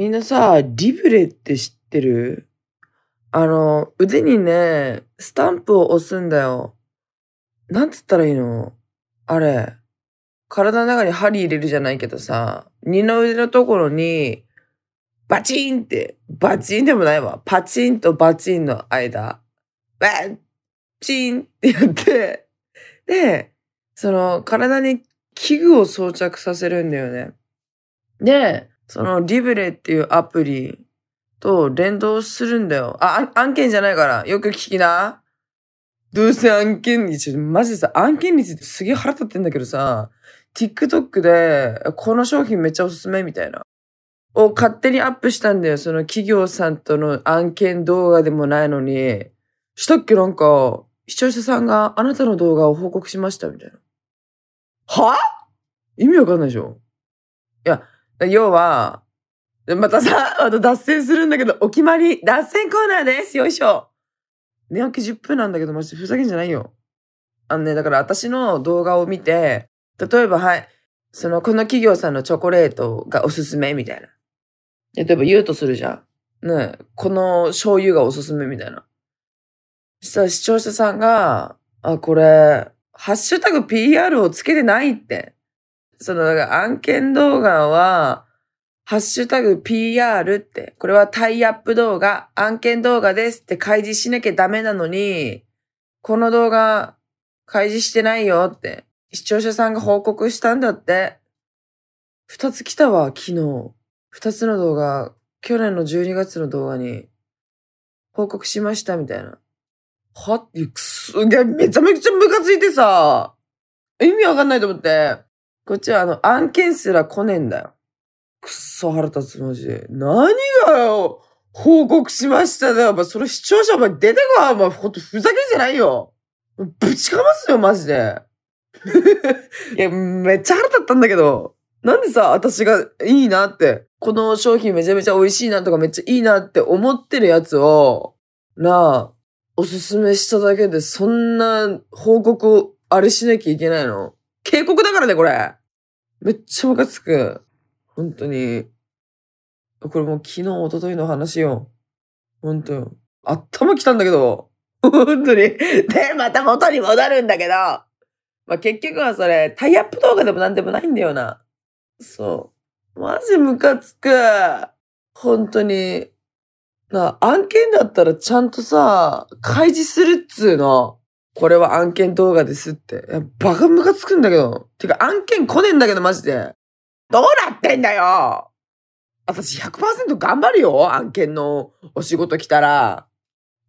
みんなさ、リブレって知ってる？あの、腕にね、スタンプを押すんだよ。なんつったらいいの？あれ。体の中に針入れるじゃないけどさ、二の腕のところに、バチンって、バチンでもないわ。パチンとバチンの間、バッチンってやって、で、その体に器具を装着させるんだよね。で、そのリブレっていうアプリと連動するんだよ。あ、案件じゃないから。よく聞きな。どうせ案件率、マジでさ、案件率ってすげえ腹立ってんだけどさ、TikTok で、この商品めっちゃおすすめみたいな。を勝手にアップしたんだよ。その企業さんとの案件動画でもないのに。したっけなんか、視聴者さんがあなたの動画を報告しましたみたいな。は？意味わかんないでしょいや、要は、またさ、また脱線するんだけど、お決まり、脱線コーナーです。よいしょ。寝起き10分なんだけど、マジでふざけんじゃないよ。あのね、だから私の動画を見て、例えば、はい、その、この企業さんのチョコレートがおすすめみたいな。例えば言うとするじゃん。ねこの醤油がおすすめみたいな。そしたら視聴者さんが、あ、これ、ハッシュタグ PR をつけてないって。その、案件動画は、ハッシュタグ PR って、これはタイアップ動画、案件動画ですって開示しなきゃダメなのに、この動画開示してないよって、視聴者さんが報告したんだって。二つ来たわ、昨日。二つの動画、去年の12月の動画に報告しましたみたいな。はっ？てくすげえ、めちゃめちゃムカついてさ、意味わかんないと思って、こっちはあの案件すら来ねえんだよ。くっそ腹立つマジで。何がよ報告しましただよ。お前、それ視聴者お前出てこい。お前、ほんとふざけんじゃないよ。ぶちかますよ、マジで。いや、めっちゃ腹立ったんだけど。なんでさ、私がいいなって、この商品めちゃめちゃ美味しいなとかめっちゃいいなって思ってるやつを、なあ、おすすめしただけでそんな報告あれしなきゃいけないの？警告だからね、これ。めっちゃムカつく。本当に。これもう昨日、一昨日の話よ。本当よ。頭きたんだけど。本当に。で、また元に戻るんだけど。まあ、結局はそれ、タイアップ動画でもなんでもないんだよな。そう。マジムカつく。本当に。な、案件だったらちゃんとさ、開示するっつうの。これは案件動画ですって。バカムカつくんだけど。てか案件来ねえんだけどマジで。どうなってんだよ私100%頑張るよ案件のお仕事来たら。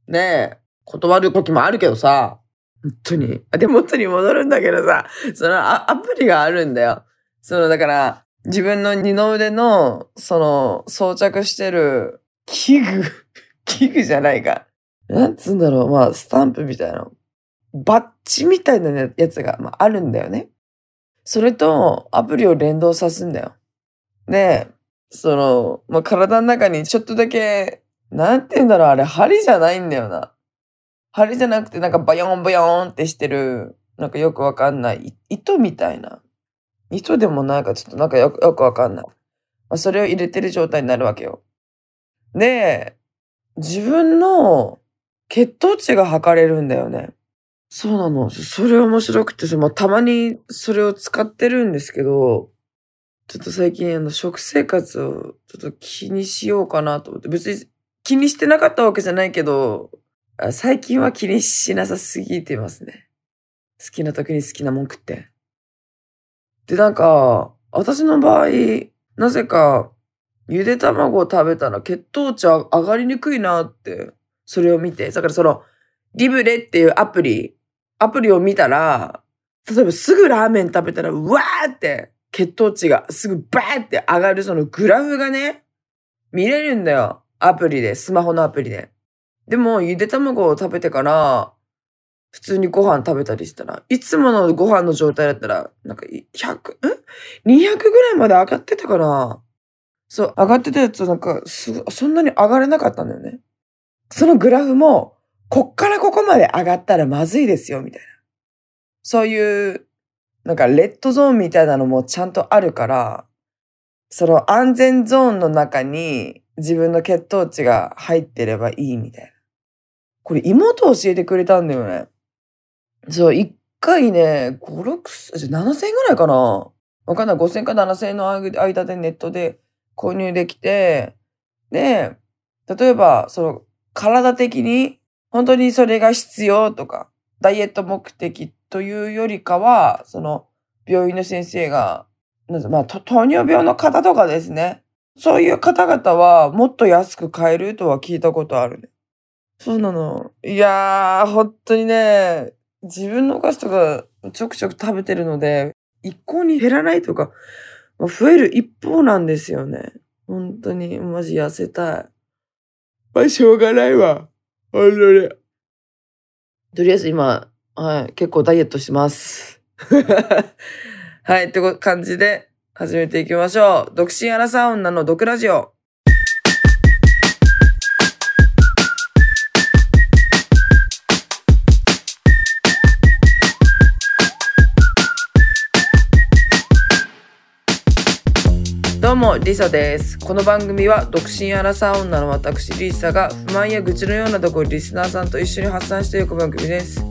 ねえ、断る時もあるけどさ。本当に。で、元に戻るんだけどさ、そのアプリがあるんだよ。その、だから、自分の二の腕の、その、装着してる器具、器具じゃないか。なんつうんだろう、まあ、スタンプみたいな。バッチみたいなやつが、まあ、あるんだよね。それと、アプリを連動さすんだよ。で、その、まあ、体の中にちょっとだけ、なんて言うんだろう、あれ、針じゃないんだよな。針じゃなくて、なんかバヨンバヨンってしてる、なんかよくわかんない、糸みたいな。糸でもなんかちょっとなんかよくよくわかんない。まあ、それを入れてる状態になるわけよ。で、自分の血糖値が測れるんだよね。そうなの。それ面白くて、まあ、たまにそれを使ってるんですけど、ちょっと最近あの食生活をちょっと気にしようかなと思って、別に気にしてなかったわけじゃないけど、最近は気にしなさすぎてますね。好きな時に好きなもん食って。で、なんか、私の場合、なぜかゆで卵を食べたら血糖値上がりにくいなって、それを見て。だからその、リブレっていうアプリ、アプリを見たら、例えばすぐラーメン食べたら、うわーって血糖値がすぐバーって上がるそのグラフがね、見れるんだよ。アプリで、スマホのアプリで。でも、ゆで卵を食べてから、普通にご飯食べたりしたら、いつものご飯の状態だったら、なんか100、ん ?200 ぐらいまで上がってたかなそう、上がってたやつなんか、そんなに上がれなかったんだよね。そのグラフも、こっからここまで上がったらまずいですよ、みたいな。そういう、なんかレッドゾーンみたいなのもちゃんとあるから、その安全ゾーンの中に自分の血糖値が入ってればいいみたいな。これ妹教えてくれたんだよね。そう、一回ね、5、6、7000円ぐらいかなわかんない。5000か7000円の間でネットで購入できて、で、例えば、その、体的に本当にそれが必要とか、ダイエット目的というよりかは、その、病院の先生が、まあ、糖尿病の方とかですね。そういう方々はもっと安く買えるとは聞いたことあるね。そうなの。いやー、本当にね、自分のお菓子とかちょくちょく食べてるので、一向に減らないとか、増える一方なんですよね。本当に、マジ痩せたい。まあ、しょうがないわ。本当に。とりあえず今、はい、結構ダイエットしてます。はい、って感じで始めていきましょう。独身アラサー女の毒ラジオ。どうも、リサです。この番組は、独身アラサー女の私、リサが、不満や愚痴のようなところリスナーさんと一緒に発散していく番組です。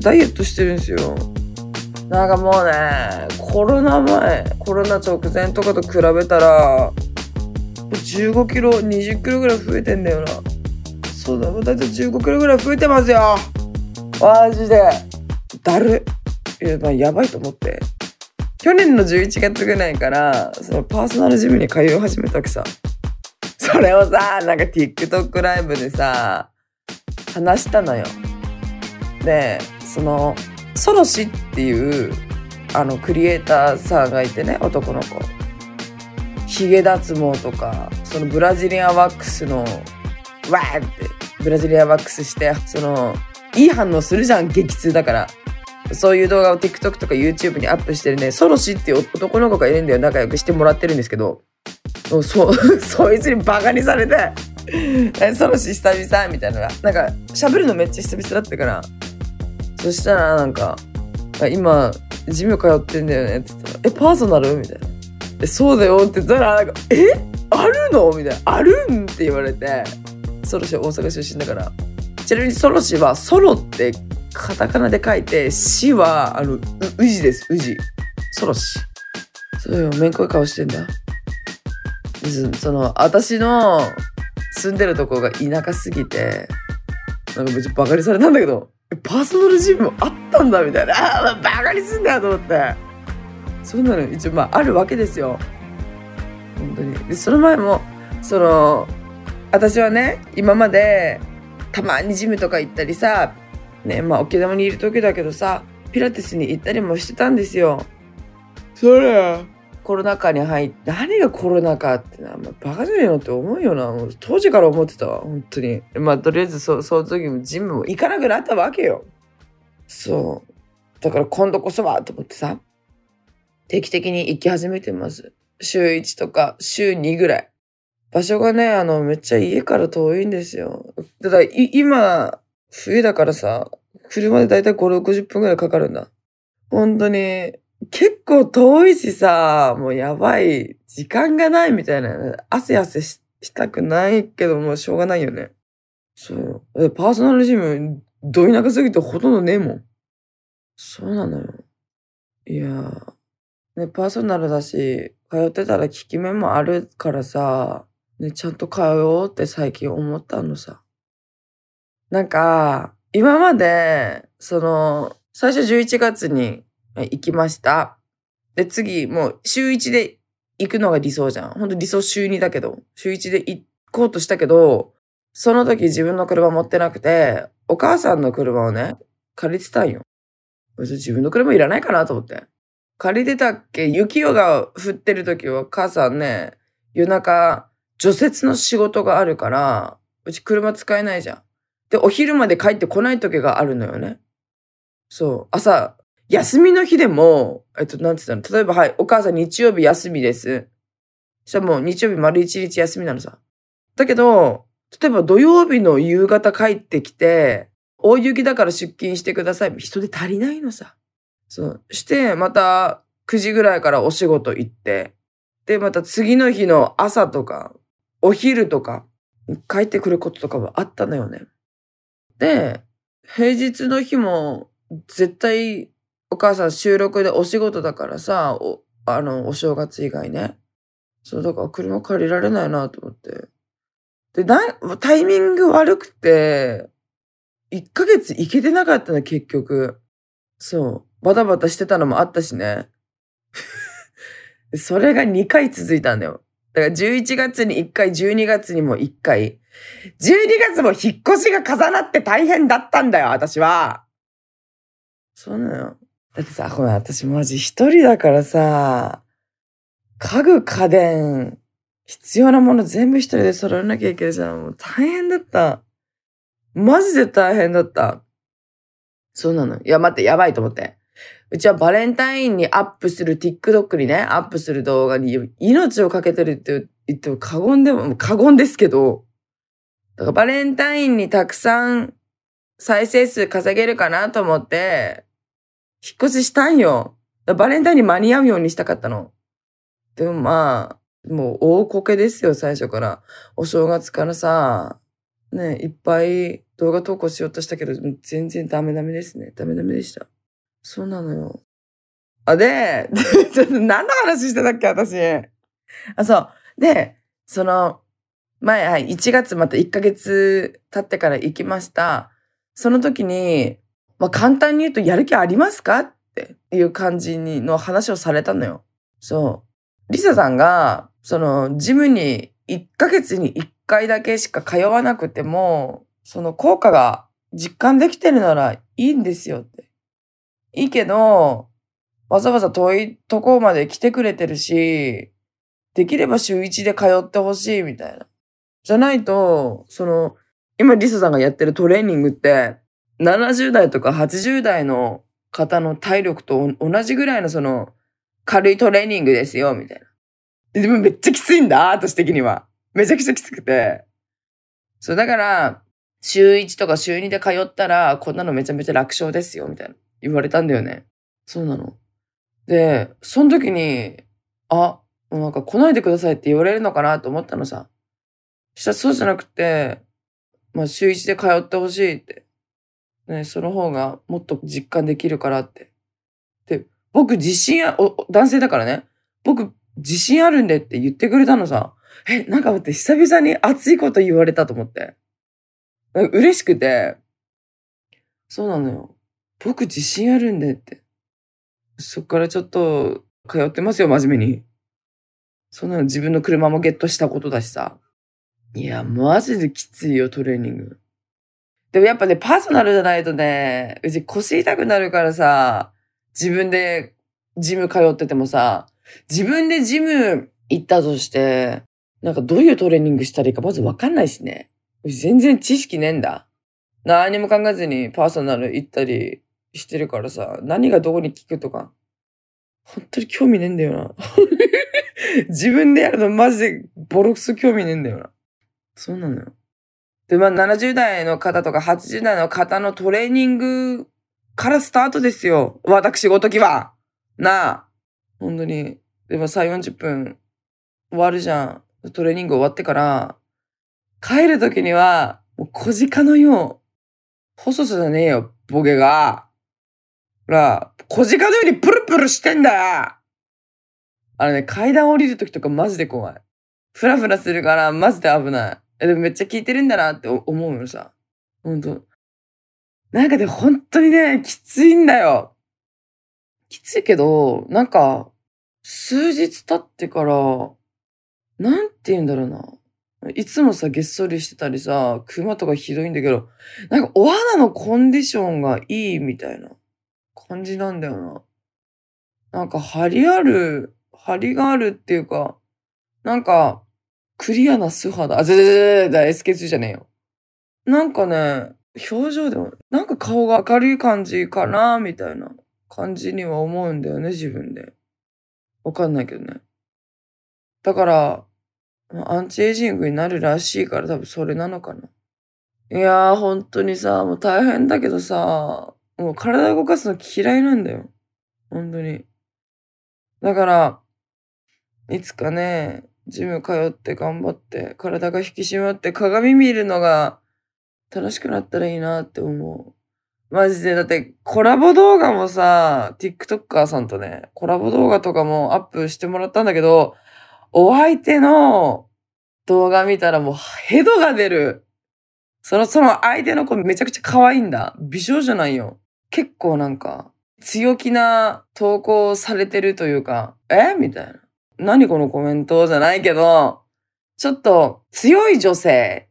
ダイエットしてるんですよ。なんかもうね、コロナ前、コロナ直前とかと比べたら、15キロ、20キロぐらい増えてんだよな。そうだ、だいたい15キロぐらい増えてますよ。マジで。だる。いや、まあ、やばいと思って。去年の11月ぐらいからそのパーソナルジムに通い始めたわけさ。それをさなんか TikTok ライブでさ話したのよ。でそのソロシっていうあのクリエイターさんがいてね男の子。ヒゲ脱毛とかそのブラジリアンワックスのわーってブラジリアンワックスしてそのいい反応するじゃん激痛だから。そういう動画を TikTok とか YouTube にアップしてるね、ソロシっていう男の子がいるんだよ。仲良くしてもらってるんですけど、そう、そいつにバカにされて、ソロシ久々みたいな。なんか、喋るのめっちゃ久々だったから、そしたらなんか、今、ジム通ってんだよねって言ったら、え、パーソナルみたいな。え、そうだよって言ったら、なんか、え？あるの？みたいな。あるん？って言われて、ソロシは大阪出身だから。ちなみにソロシはソロってカタカナで書いて、死は、あの、う、宇治です、宇治。ソロシ。そうよ、めんこい顔してんだ。その、私の住んでるとこが田舎すぎて、なんか別にバカにされたんだけど、パーソナルジムあったんだみたいな。ああ、バカにすんだよと思って。そうなの一応まああるわけですよ。本当に。で、その前も、その、私はね、今まで、たまにジムとか行ったりさ、ね、まあ沖縄にいる時だけどさ、ピラティスに行ったりもしてたんですよ。それコロナ禍に入って、何がコロナ禍ってな、まあ、バカじゃねえのって思うよな。当時から思ってたわ、本当に。まあとりあえずそその時もジムも行かなくなったわけよ。そう。だから今度こそはと思ってさ、定期的に行き始めてます。週1とか週2ぐらい。場所がね、あの、めっちゃ家から遠いんですよ。だから今、冬だからさ、車でだいたい5、60分ぐらいかかるんだ。本当に、結構遠いしさ、もうやばい、時間がないみたいな。汗汗したくないけど、もうしょうがないよね。そう。パーソナルジム、ど田舎すぎてほとんどねえもん。そうなのよ。いやー。ね、パーソナルだし、通ってたら効き目もあるからさ、ね、ちゃんと通おうって最近思ったのさ。なんか、今まで、その、最初11月に行きました。で、次、もう週1で行くのが理想じゃん。ほんと理想週2だけど、週1で行こうとしたけど、その時自分の車持ってなくて、お母さんの車をね、借りてたんよ。自分の車いらないかなと思って。借りてたっけ？雪夜が降ってる時は母さんね、夜中、除雪の仕事があるから、うち車使えないじゃん。で、お昼まで帰ってこない時があるのよね。そう。朝、休みの日でも、えっと、なんて言ったの？例えば、はい、お母さん日曜日休みです。そしたらもう日曜日丸一日休みなのさ。だけど、例えば土曜日の夕方帰ってきて、大雪だから出勤してください。人で足りないのさ。そう。して、また9時ぐらいからお仕事行って。で、また次の日の朝とか、お昼とか、帰ってくることとかはあったのよね。で、平日の日も、絶対、お母さん収録でお仕事だからさ、お、あの、お正月以外ね。そう、だから車借りられないなと思って。で、な、タイミング悪くて、1ヶ月行けてなかったの、結局。そう。バタバタしてたのもあったしね。それが2回続いたんだよ。だから11月に1回、12月にも1回。12月も引っ越しが重なって大変だったんだよ、私は。そうなのよだってさ、ごめん、私マジ一人だからさ、家具家電、必要なもの全部一人で揃えなきゃいけないじゃん。もう大変だった。マジで大変だった。そうなの。いや、待って、やばいと思って。うちはバレンタインにアップする TikTok にね、アップする動画に命をかけてるって言っても過言でも、過言ですけど、だからバレンタインにたくさん再生数稼げるかなと思って、引っ越ししたんよ。バレンタインに間に合うようにしたかったの。でもまあ、もう大こけですよ、最初から。お正月からさ、ね、いっぱい動画投稿しようとしたけど、全然ダメダメですね。ダメダメでした。そうなのよ。あ、で、ちょっと何の話してたっけ、私。あ、そう。で、その、前、はい、1月また1ヶ月経ってから行きました。その時に、まあ、簡単に言うと、やる気ありますかっていう感じに、の話をされたのよ。そう。リサさんが、その、ジムに1ヶ月に1回だけしか通わなくても、その効果が実感できてるならいいんですよって。いいけど、わざわざ遠いとこまで来てくれてるし、できれば週1で通ってほしいみたいな。じゃないと、その、今リサさんがやってるトレーニングって、70代とか80代の方の体力と同じぐらいのその、軽いトレーニングですよ、みたいな。でもめっちゃきついんだ、私的には。めちゃくちゃきつくて。そう、だから、週1とか週2で通ったら、こんなのめちゃめちゃ楽勝ですよ、みたいな。言われたんだよね。そうなの。で、その時に、あ、もうなんか来ないでくださいって言われるのかなと思ったのさ。したらそうじゃなくて、まあ週一で通ってほしいって。ね、その方がもっと実感できるからって。で、僕自信あ、お、男性だからね。僕自信あるんでって言ってくれたのさ。え、なんか待って、久々に熱いこと言われたと思って。嬉しくて。そうなのよ。僕自信あるんでって。そっからちょっと通ってますよ、真面目に。そんなの自分の車もゲットしたことだしさ。いや、マジできついよ、トレーニング。でもやっぱね、パーソナルじゃないとね、うち腰痛くなるからさ、自分でジム通っててもさ、自分でジム行ったとして、なんかどういうトレーニングしたらいいかまずわかんないしね。全然知識ねえんだ。何も考えずにパーソナル行ったりしてるからさ、何がどこに効くとか、本当に興味ねえんだよな。自分でやるのマジでボロクソ興味ねえんだよな。そうなのよ。で、まあ、70代の方とか80代の方のトレーニングからスタートですよ。私ごときは。なあ。本当に。でも3、40分終わるじゃん。トレーニング終わってから、帰るときには、もう小鹿のよう、細さじゃねえよ、ボケが。ほら、小鹿のようにプルプルしてんだよあのね、階段降りるときとかマジで怖い。ふらふらするからマジで危ない。でもめっちゃ聞いてるんだなって思うのさ。ほんと。なんかで本当にね、きついんだよ。きついけど、なんか、数日経ってから、なんて言うんだろうな。いつもさ、げっそりしてたりさ、熊とかひどいんだけど、なんかお肌のコンディションがいいみたいな感じなんだよな。なんか張りある、張りがあるっていうか、なんか、クリアな素肌。あ、ぜぜぜぜ、SK2 じゃねえよ。なんかね、表情でも、なんか顔が明るい感じかな、みたいな感じには思うんだよね、自分で。わかんないけどね。だから、アンチエイジングになるらしいから多分それなのかな。いやー、本当にさ、もう大変だけどさ、もう体動かすの嫌いなんだよ。本当に。だから、いつかね、ジム通って頑張って、体が引き締まって鏡見るのが楽しくなったらいいなって思う。マジで、だってコラボ動画もさ、TikToker さんとね、コラボ動画とかもアップしてもらったんだけど、お相手の動画見たらもうヘドが出る。その、その相手の子めちゃくちゃ可愛いんだ。美少女なんよ。結構なんか、強気な投稿されてるというか、え？みたいな。何このコメントじゃないけど、ちょっと強い女性、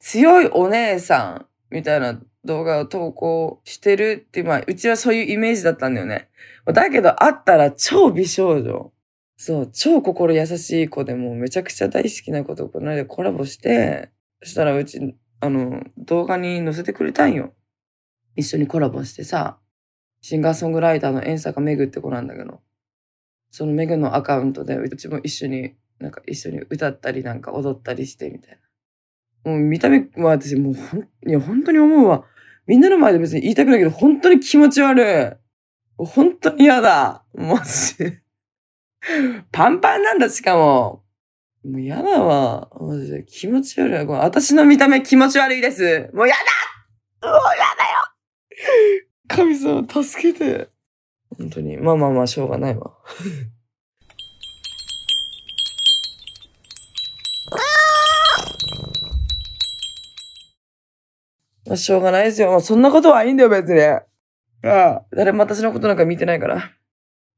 強いお姉さんみたいな動画を投稿してるって、まあ、うちはそういうイメージだったんだよね。だけど、会ったら超美少女。そう、超心優しい子でもうめちゃくちゃ大好きな子とこの間コラボして、そしたらうち、あの、動画に載せてくれたんよ。一緒にコラボしてさ、シンガーソングライターの遠坂めぐって子なんだけど、そのめぐのアカウントでうちも一緒に、なんか一緒に歌ったりなんか踊ったりしてみたいな。もう見た目は私もうほん、いや本当に思うわ。みんなの前で別に言いたくないけど、本当に気持ち悪い。本当に嫌だ。マジ。パンパンなんだ、しかも。もう嫌だわ。マジで気持ち悪い。私の見た目気持ち悪いです。もう嫌だもう嫌だよ神様、助けて。本当に。まあまあまあ、しょうがないわ。まあ、しょうがないですよ。まあ、そんなことはいいんだよ、別に。ああ。誰も私のことなんか見てないから。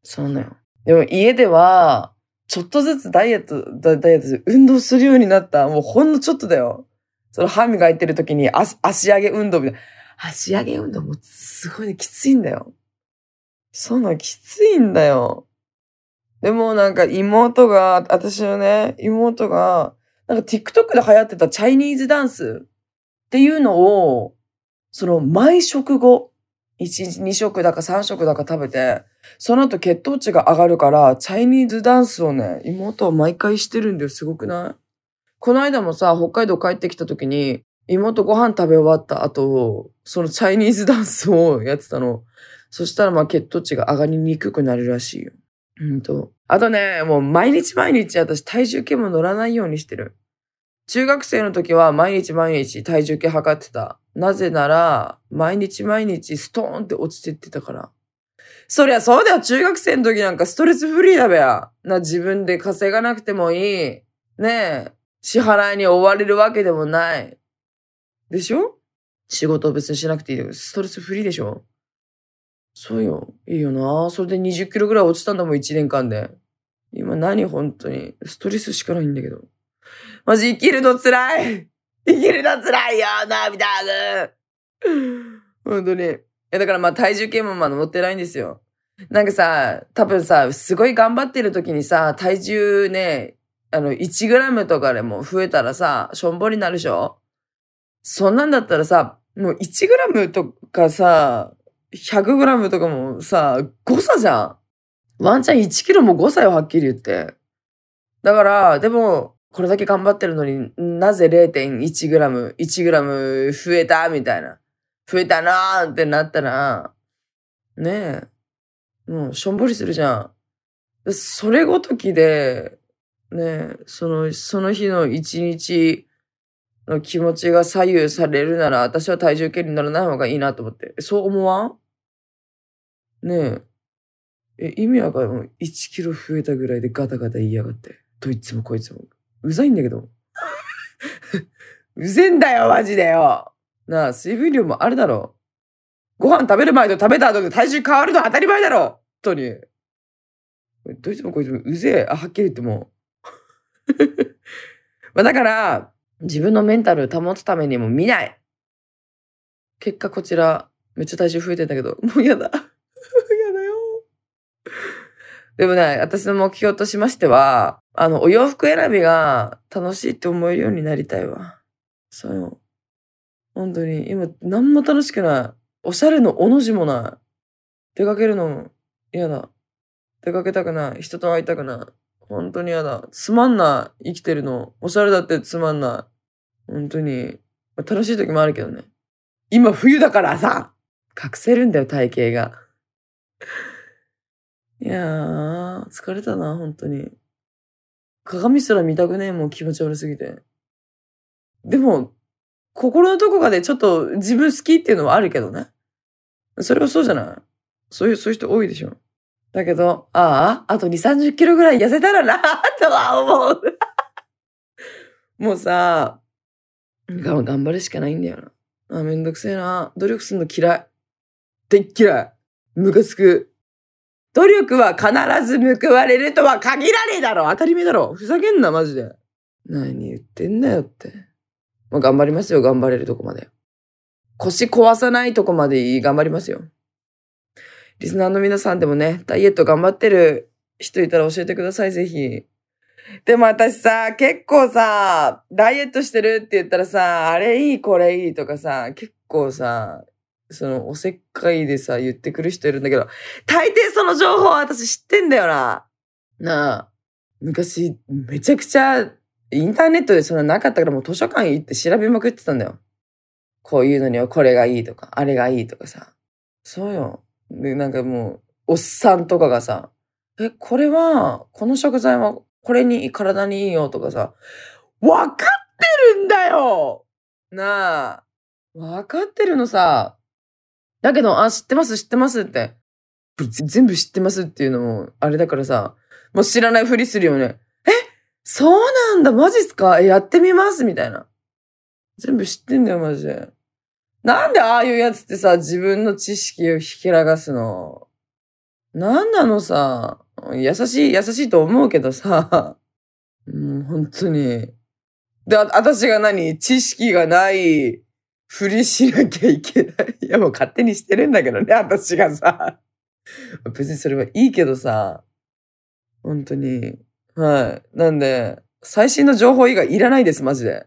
そうなよ。でも家では、ちょっとずつダイエット、ダダイエットで運動するようになった。もうほんのちょっとだよ。その歯磨いてる時に足足上げ運動みたいな。足上げ運動もすごいね、きついんだよ。そうな、きついんだよ。でもなんか妹が、私のね、妹が、なんか TikTok で流行ってたチャイニーズダンスっていうのを、その毎食後、1日2食だか3食だか食べて、その後血糖値が上がるから、チャイニーズダンスをね、妹は毎回してるんだよ。すごくない？この間もさ、北海道帰ってきた時に、妹ご飯食べ終わった後、そのチャイニーズダンスをやってたの。そしたらまあ血糖値が上がりにくくなるらしいよ。うんと。あとね、もう毎日毎日私体重計も乗らないようにしてる。中学生の時は毎日毎日体重計測ってた。なぜなら、毎日毎日ストーンって落ちてってたから。そりゃそうだよ中学生の時なんかストレスフリーだべや。な、自分で稼がなくてもいい。ねえ。支払いに追われるわけでもない。でしょ？仕事を別にしなくていいよ。ストレスフリーでしょ？そうよ。いいよな。それで20キロぐらい落ちたんだもん、1年間で。今何本当に？ストレスしかないんだけど。マジ生きるの辛い生きるの辛いよ涙ぐ本当に。え、だからまあ体重計もまだ乗ってないんですよ。なんかさ、多分さ、すごい頑張ってる時にさ、体重ね、あの、1グラムとかでも増えたらさ、しょんぼりになるでしょ？そんなんだったらさ、もう1グラムとかさ、100グラムとかもさ、誤差じゃん。ワンチャン1キロも誤差よ、はっきり言って。だから、でも、これだけ頑張ってるのになぜ0.1グラム、1グラム増えたみたいな。増えたなーってなったら、ねえ、もうしょんぼりするじゃん。それごときで、ねえ、その、その日の一日の気持ちが左右されるなら、私は体重計に乗らない方がいいなと思って。そう思わん？ねえ。え、意味わかる ?1 キロ増えたぐらいでガタガタ言いやがって。どいつもこいつも。うざいんだけど。うぜんだよ、マジでよ。なあ、水分量もあるだろ。ご飯食べる前と食べた後で体重変わるの当たり前だろ本当に。どいつもこいつもうぜえ。あ、はっきり言っても。まあだから、自分のメンタル保つためにも見ない。結果こちら、めっちゃ体重増えてんだけど、もう嫌だ。嫌だよ。でもね、私の目標としましては、あの、お洋服選びが楽しいって思えるようになりたいわ。そうよ。本当に、今、何も楽しくない。おしゃれのおの字もない。出かけるのも嫌だ。出かけたくない。人と会いたくない。本当に嫌だ。つまんない。生きてるの。おしゃれだってつまんない。本当に。楽しい時もあるけどね。今冬だからさ、隠せるんだよ、体型が。いやー、疲れたな、本当に。鏡すら見たくねえもん気持ち悪すぎて。でも、心のどこかでちょっと自分好きっていうのはあるけどね。それはそうじゃない？そういう、そういう人多いでしょ。だけど、ああ、あと2、30キロぐらい痩せたらな、とは思う。もうさ、頑張るしかないんだよな。あ、めんどくせえな。努力するの嫌い。でっ嫌い。ムカつく。努力は必ず報われるとは限らねえだろ当たり前だろふざけんな、マジで。何言ってんだよって。まあ、頑張りますよ、頑張れるとこまで。腰壊さないとこまで頑張りますよ。リスナーの皆さんでもね、ダイエット頑張ってる人いたら教えてください、ぜひ。でも私さ、結構さ、ダイエットしてるって言ったらさ、あれいい、これいいとかさ、結構さ、その、おせっかいでさ、言ってくる人いるんだけど、大抵その情報は私知ってんだよな。なあ、昔、めちゃくちゃ、インターネットでそんななかったからもう図書館行って調べまくってたんだよ。こういうのにはこれがいいとか、あれがいいとかさ。そうよ。で、なんかもう、おっさんとかがさ、え、これは、この食材はこれに体にいいよとかさ、わかってるんだよなあ。わかってるのさ。だけど、あ、知ってます、知ってますって。全部知ってますっていうのも、あれだからさ、もう知らないふりするよね。え？そうなんだ、マジっすか？やってみます？みたいな。全部知ってんだよ、マジで。なんでああいうやつってさ、自分の知識をひけらかすの？なんなのさ。優しい、優しいと思うけどさ。もう本当に。で、あ、私が何？知識がないふりしなきゃいけない。いや、もう勝手にしてるんだけどね、私がさ。別にそれはいいけどさ。本当に。はい。なんで、最新の情報以外いらないです、マジで。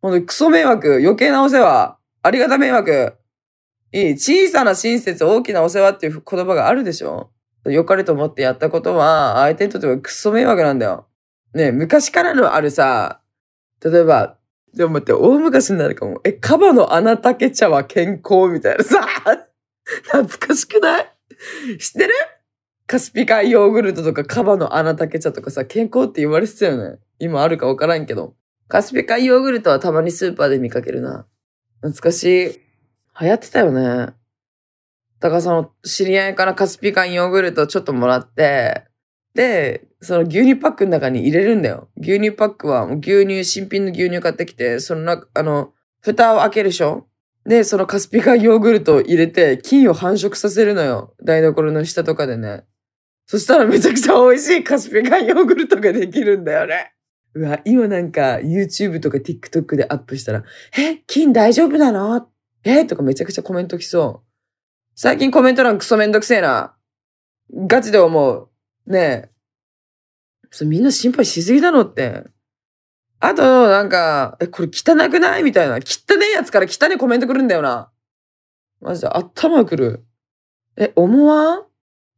ほんとクソ迷惑、余計なお世話、ありがた迷惑。いい、小さな親切、大きなお世話っていう言葉があるでしょ良かれと思ってやったことは、相手にとってはクソ迷惑なんだよ。ね昔からのあるさ、例えば、でも待って、大昔になるかも。え、カバの穴竹茶は健康みたいなさ、懐かしくない？知ってる？カスピ海ヨーグルトとかカバの穴竹茶とかさ、健康って言われてたよね。今あるかわからんけど。カスピ海ヨーグルトはたまにスーパーで見かけるな。懐かしい。流行ってたよね。だからその知り合いからカスピ海ヨーグルトちょっともらって、で、その牛乳パックの中に入れるんだよ。牛乳パックは牛乳、新品の牛乳買ってきて、その中、あの、蓋を開けるでしょ？で、そのカスピ海ヨーグルトを入れて、菌を繁殖させるのよ。台所の下とかでね。そしたらめちゃくちゃ美味しいカスピ海ヨーグルトができるんだよね。うわ、今なんか YouTube とか TikTok でアップしたら、え、菌大丈夫なのえ？とかめちゃくちゃコメント来そう。最近コメント欄クソめんどくせえな。ガチで思う。ねえ。それみんな心配しすぎだろって。あと、なんか、え、これ汚くない？みたいな。汚ねえやつから汚ねえコメント来るんだよな。マジで頭来る。え、思わん？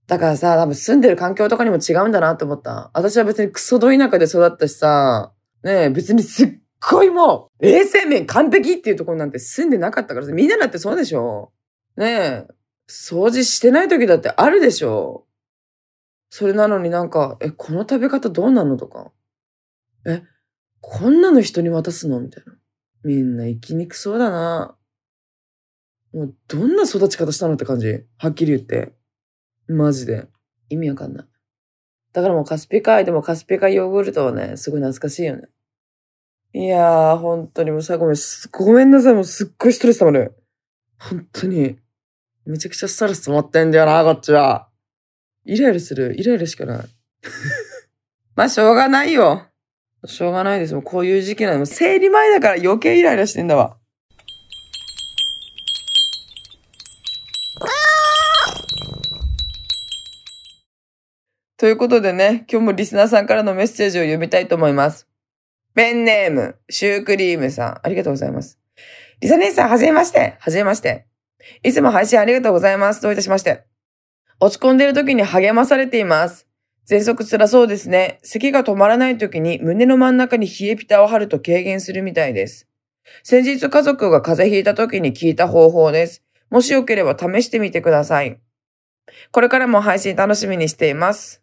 だからさ、多分住んでる環境とかにも違うんだなって思った。私は別にクソど田舎で育ったしさ、ねえ、別にすっごいもう、衛生面完璧っていうところなんて住んでなかったからさ、みんなだってそうでしょねえ、掃除してない時だってあるでしょそれなのになんか、え、この食べ方どうなのとか。え、こんなの人に渡すのみたいな。みんな生きにくそうだな。もうどんな育ち方したのって感じ。はっきり言って。マジで。意味わかんない。だからもうカスピ海でもカスピ海ヨーグルトはね、すごい懐かしいよね。いやー、本当にもうさ、ごめん、ごめんなさい、もうすっごいストレス溜まる。本当に。めちゃくちゃストレス溜まってんだよな、こっちは。イライラする。イライラしかない。まあ、しょうがないよ。しょうがないです。もうこういう時期なの。生理前だから余計イライラしてんだわ。ということでね、今日もリスナーさんからのメッセージを読みたいと思います。ペンネーム、シュークリームさん、ありがとうございます。リサ姉さん、はじめまして。はじめまして。いつも配信ありがとうございます。どういたしまして。落ち込んでいる時に励まされています。喘息辛そうですね。咳が止まらない時に胸の真ん中に冷えピタを貼ると軽減するみたいです。先日家族が風邪ひいた時に聞いた方法です。もしよければ試してみてください。これからも配信楽しみにしています。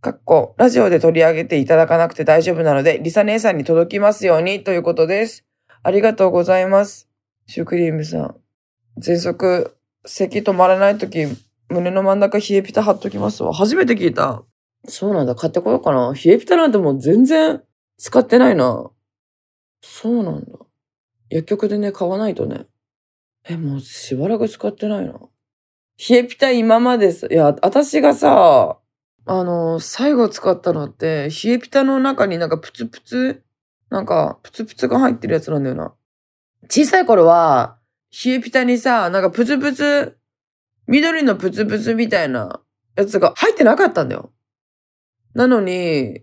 かっこ、ラジオで取り上げていただかなくて大丈夫なので、リサ姉さんに届きますようにということです。ありがとうございます。シュークリームさん。喘息、咳止まらないとき、胸の真ん中冷えピタ貼っときますわ。初めて聞いた。そうなんだ。買ってこようかな。冷えピタなんてもう全然使ってないな。そうなんだ。薬局でね、買わないとね。え、もうしばらく使ってないな。冷えピタ今までさ、いや、私がさ、あの、最後使ったのって、冷えピタの中になんかプツプツ、なんかプツプツが入ってるやつなんだよな。小さい頃は、冷えピタにさ、なんかプツプツ、緑のプツプツみたいなやつが入ってなかったんだよ。なのに、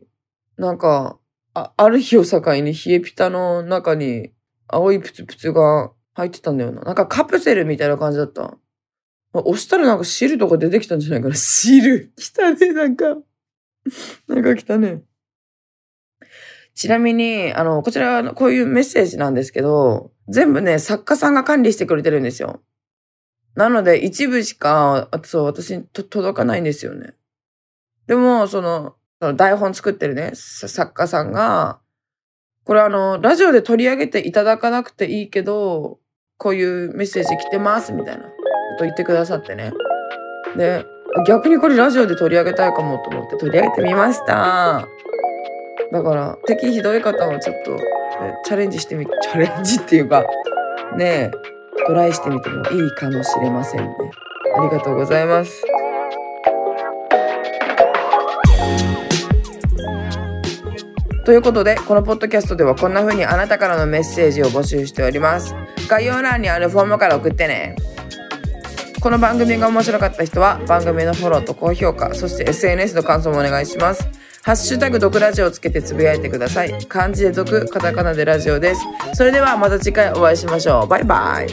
なんか、あある日を境に冷えピタの中に青いプツプツが入ってたんだよな。なんかカプセルみたいな感じだった。押したらなんか汁とか出てきたんじゃないかな。汁汚ねなんか。なんか汚ねちなみに、あの、こちら、こういうメッセージなんですけど、全部ね、作家さんが管理してくれてるんですよ。なので、一部しか、そう、私に届かないんですよね。でも、その、その台本作ってるね、作家さんが、これあの、ラジオで取り上げていただかなくていいけど、こういうメッセージ来てます、みたいなこと言ってくださってね。で、逆にこれラジオで取り上げたいかもと思って取り上げてみました。だから、敵ひどい方はちょっと、ねチャレンジしてみ、チャレンジっていうか、ねえ、トライしてみてもいいかもしれませんね。ありがとうございます。ということで、このポッドキャストではこんな風にあなたからのメッセージを募集しております。概要欄にあるフォームから送ってね。この番組が面白かった人は番組のフォローと高評価、そして SNS の感想もお願いします。ハッシュタグ毒ラジオをつけてつぶやいてください。漢字で毒、カタカナでラジオです。それではまた次回お会いしましょう。バイバイ。